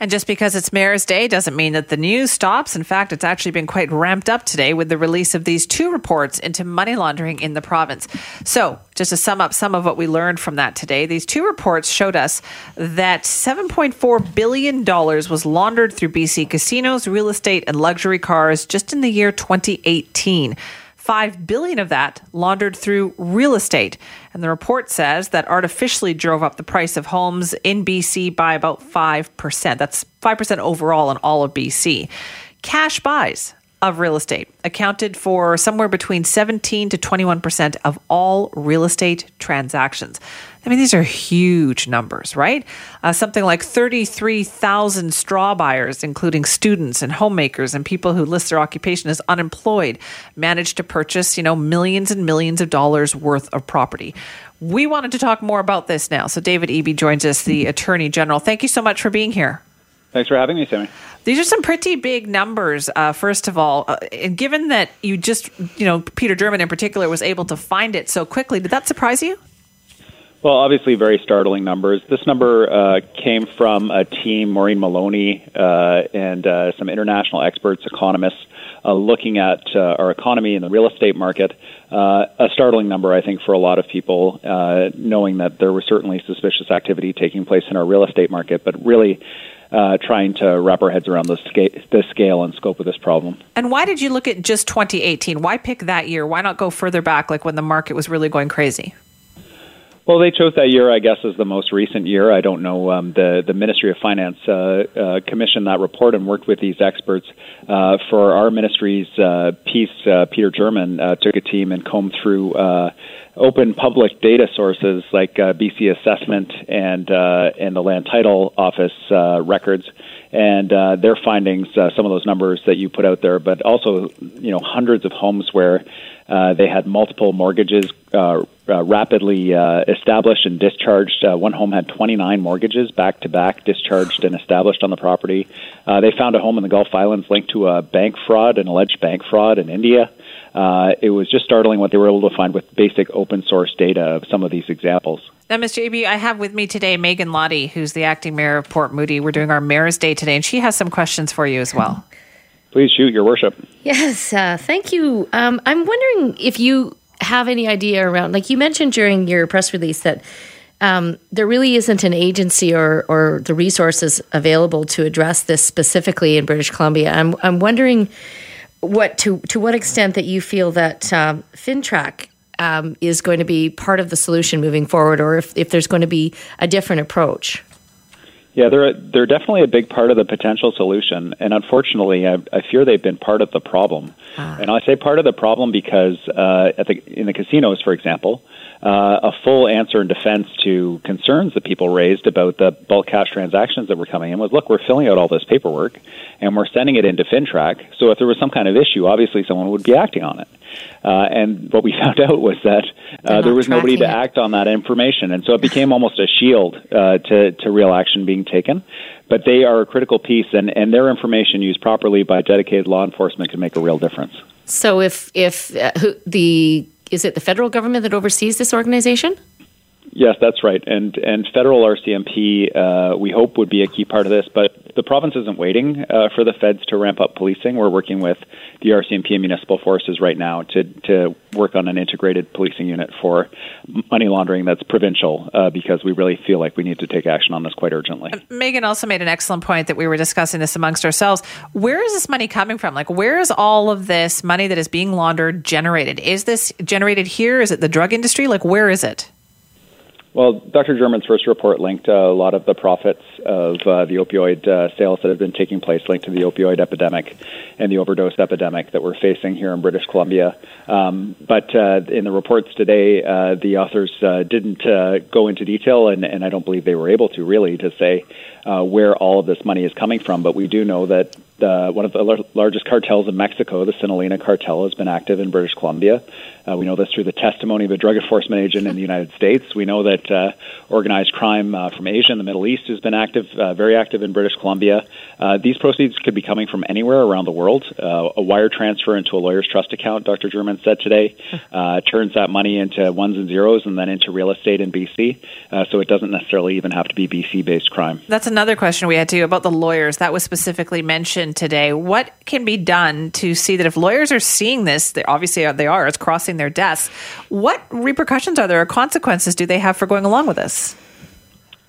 And just because it's Mayor's Day doesn't mean that the news stops. In fact, it's actually been quite ramped up today with the release of these two reports into money laundering in the province. So, just to sum up some of what we learned from that today, these two reports showed us that $7.4 billion was laundered through BC casinos, real estate, and luxury cars just in the year 2018. 5 billion of that laundered through real estate. And the report says that artificially drove up the price of homes in BC by about 5%. That's 5% overall in all of BC. Cash buys of real estate accounted for somewhere between 17 to 21% of all real estate transactions. I mean, these are huge numbers, right? Uh, something like 33,000 straw buyers, including students and homemakers and people who list their occupation as unemployed, managed to purchase, you know, millions and millions of dollars worth of property. We wanted to talk more about this now. So David Eby joins us, the Attorney General. Thank you so much for being here. Thanks for having me, Sammy. These are some pretty big numbers. Uh, first of all, uh, and given that you just, you know, Peter German in particular was able to find it so quickly, did that surprise you? Well, obviously, very startling numbers. This number uh, came from a team, Maureen Maloney, uh, and uh, some international experts, economists, uh, looking at uh, our economy and the real estate market. Uh, a startling number, I think, for a lot of people, knowing that there was certainly suspicious activity taking place in our real estate market, but really. Uh, trying to wrap our heads around the, the scale and scope of this problem. And why did you look at just 2018? Why pick that year? Why not go further back, like when the market was really going crazy? Well, they chose that year, I guess, as the most recent year. I don't know. Um, the the Ministry of Finance uh, uh, commissioned that report and worked with these experts. Uh, for our ministry's uh, piece, uh, Peter German uh, took a team and combed through open public data sources like BC Assessment and and the Land Title Office records and uh, their findings, uh, some of those numbers that you put out there, but also you know hundreds of homes where uh, they had multiple mortgages uh, uh, rapidly uh, established and discharged. Uh, one home had 29 mortgages back to back, discharged and established on the property. They found a home in the Gulf Islands linked to a bank fraud, an alleged bank fraud in India. It was just startling what they were able to find with basic open source data of some of these examples. Now, Mr. Eby, I have with me today Megan Lahti, who's the acting mayor of Port Moody. We're doing our Mayor's Day today, and she has some questions for you as well. Please shoot, Your Worship. Yes, uh, thank you. Um, I'm wondering if you have any idea around, like you mentioned during your press release, that um, there really isn't an agency or, or the resources available to address this specifically in British Columbia. I'm, I'm wondering what to to what extent that you feel that um, FINTRAC um, is going to be part of the solution moving forward, or if, if there's going to be a different approach. Yeah, they're they're definitely a big part of the potential solution, and unfortunately, I, I fear they've been part of the problem. Ah. And I say part of the problem because uh, at the in the casinos, for example, uh, a full answer and defense to concerns that people raised about the bulk cash transactions that were coming in was, look, we're filling out all this paperwork and we're sending it into FINTRAC. So if there was some kind of issue, obviously someone would be acting on it. Uh, and what we found out was that uh, there was nobody to it. act on that information, and so it became almost a shield uh, to to real action being taken. But they are a critical piece, and, and their information used properly by dedicated law enforcement can make a real difference. So, if if uh, the is it the federal government that oversees this organization? Yes, that's right. And and federal RCMP, uh, we hope would be a key part of this. But the province isn't waiting uh, for the feds to ramp up policing. We're working with the RCMP and municipal forces right now to to work on an integrated policing unit for money laundering that's provincial, uh, because we really feel like we need to take action on this quite urgently. Megan also made an excellent point that we were discussing this amongst ourselves. Where is this money coming from? Like, where is all of this money that is being laundered generated? Is this generated here? Is it the drug industry? Like, where is it? Well, Dr. German's first report linked uh, a lot of the profits of uh, the opioid uh, sales that have been taking place linked to the opioid epidemic and the overdose epidemic that we're facing here in British Columbia. Um, but uh, in the reports today, uh, the authors uh, didn't go into detail, and, and, I don't believe they were able to really to say where all of this money is coming from. But we do know that uh, one of the l- largest cartels in Mexico, the Sinaloa cartel, has been active in British Columbia. Uh, we know this through the testimony of a drug enforcement agent in the United States. We know that uh, organized crime uh, from Asia and the Middle East has been active, uh, very active in British Columbia. Uh, these proceeds could be coming from anywhere around the world. Uh, a wire transfer into a lawyer's trust account, Dr. German said today, uh, turns that money into ones and zeros and then into real estate in BC. Uh, so it doesn't necessarily even have to be BC based crime. That's another question we had too about the lawyers. That was specifically mentioned today. What can be done to see that if lawyers are seeing this, they obviously uh, they are, it's crossing their desks. What repercussions are there or consequences do they have for going along with this?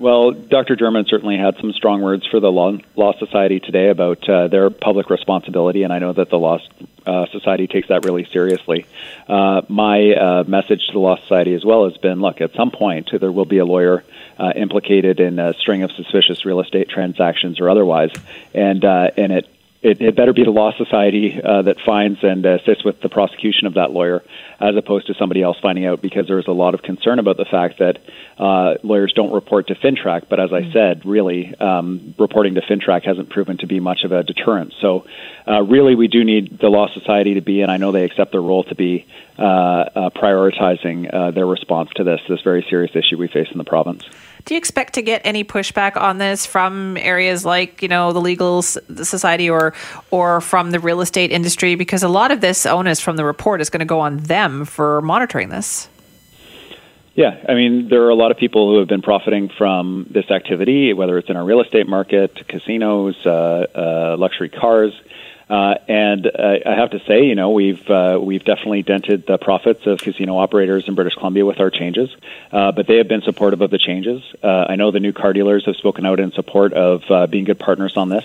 Well, Dr. German certainly had some strong words for the Law, Society today about uh, their public responsibility, and I know that the Law uh, Society takes that really seriously. Uh, my uh, message to the Law Society as well has been look, at some point, there will be a lawyer uh, implicated in a string of suspicious real estate transactions or otherwise, and, uh, and it it, it better be the Law Society uh, that finds and assists with the prosecution of that lawyer, as opposed to somebody else finding out, because there is a lot of concern about the fact that uh, lawyers don't report to FINTRAC. But as I mm. said, really, um, reporting to FINTRAC hasn't proven to be much of a deterrent. So, uh, really, we do need the Law Society to be, and I know they accept their role to be, uh, uh, prioritizing uh, their response to this, this very serious issue we face in the province. Do you expect to get any pushback on this from areas like you know the legal society or or from the real estate industry? Because a lot of this onus from the report is going to go on them for monitoring this. Yeah, I mean, there are a lot of people who have been profiting from this activity, whether it's in our real estate market, casinos, uh, uh, luxury cars. Uh, and uh, I have to say, you know, we've uh, we've definitely dented the profits of casino operators in British Columbia with our changes, uh, but they have been supportive of the changes. Uh, I know the new car dealers have spoken out in support of uh, being good partners on this.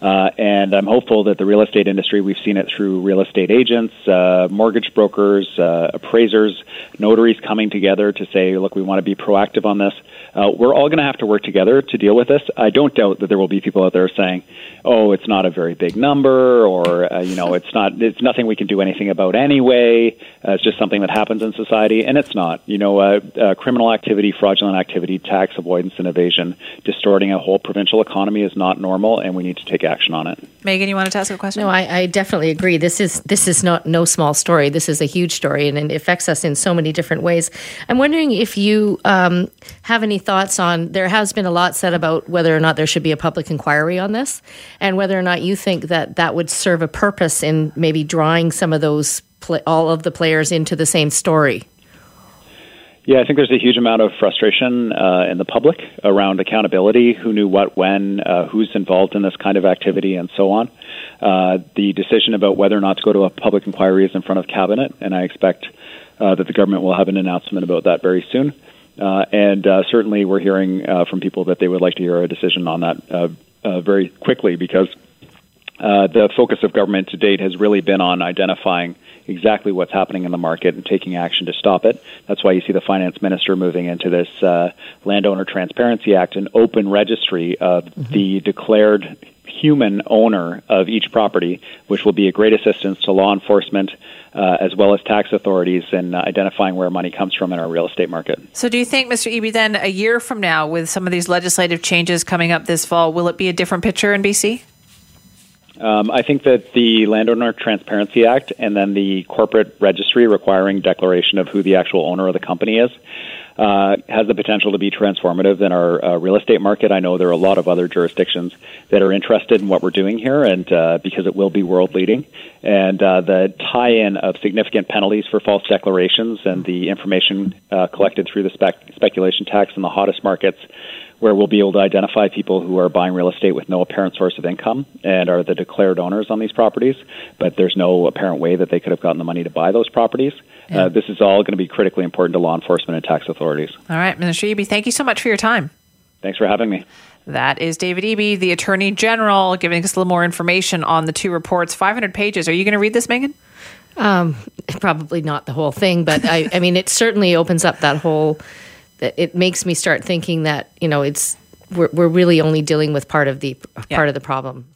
Uh, and I'm hopeful that the real estate industry, we've seen it through real estate agents, uh, mortgage brokers, uh, appraisers, notaries coming together to say, look, we want to be proactive on this. Uh, we're all going to have to work together to deal with this. I don't doubt that there will be people out there saying, "Oh, it's not a very big number," or uh, you know, "It's not. It's nothing we can do anything about anyway. It's just something that happens in society." And it's not. You know, criminal activity, fraudulent activity, tax avoidance and evasion, distorting a whole provincial economy is not normal, and we need to take action on it. Megan, you wanted to ask a question? No, I, I definitely agree. This is this is not no small story. This is a huge story, and it affects us in so many different ways. I'm wondering if you um, have any thoughts on there has been a lot said about whether or not there should be a public inquiry on this and whether or not you think that that would serve a purpose in maybe drawing some of those all of the players into the same story yeah, I think there's a huge amount of frustration uh, in the public around accountability, who knew what when, uh, who's involved in this kind of activity, and so on. Uh, the decision about whether or not to go to a public inquiry is in front of cabinet, and I expect uh, that the government will have an announcement about that very soon. Uh, and uh, certainly, we're hearing from people that they would like to hear a decision on that very quickly because uh, the focus of government to date has really been on identifying exactly what's happening in the market and taking action to stop it. That's why you see the finance minister moving into this Landowner Transparency Act, an open registry of mm-hmm. the declared human owner of each property, which will be a great assistance to law enforcement uh, as well as tax authorities in uh, identifying where money comes from in our real estate market. So, do you think, Mr. Eby, then a year from now, with some of these legislative changes coming up this fall, will it be a different picture in BC? Um, I think that the Landowner Transparency Act and then the corporate registry requiring declaration of who the actual owner of the company is uh, has the potential to be transformative in our uh, real estate market. I know there are a lot of other jurisdictions that are interested in what we're doing here, and uh, because it will be world leading. And uh, the tie in of significant penalties for false declarations and the information uh, collected through the spec- speculation tax in the hottest markets where we'll be able to identify people who are buying real estate with no apparent source of income and are the declared owners on these properties, but there's no apparent way that they could have gotten the money to buy those properties. Yeah. Uh, this is all going to be critically important to law enforcement and tax authorities. All right, Minister Eby, thank you so much for your time. Thanks for having me. That is David Eby, the Attorney General, giving us a little more information on the two reports. 500 pages. Are you going to read this, Megan? Um, probably not the whole thing, but I, I mean, it certainly opens up that whole it makes me start thinking that you know it's we're we're really only dealing with part of the yeah. part of the problem.